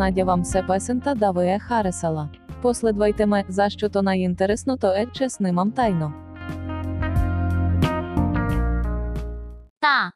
Надя вам все песента да ви харесала. Последвайте ме, за що то найінтересно, то е чеснимам тайно. Та.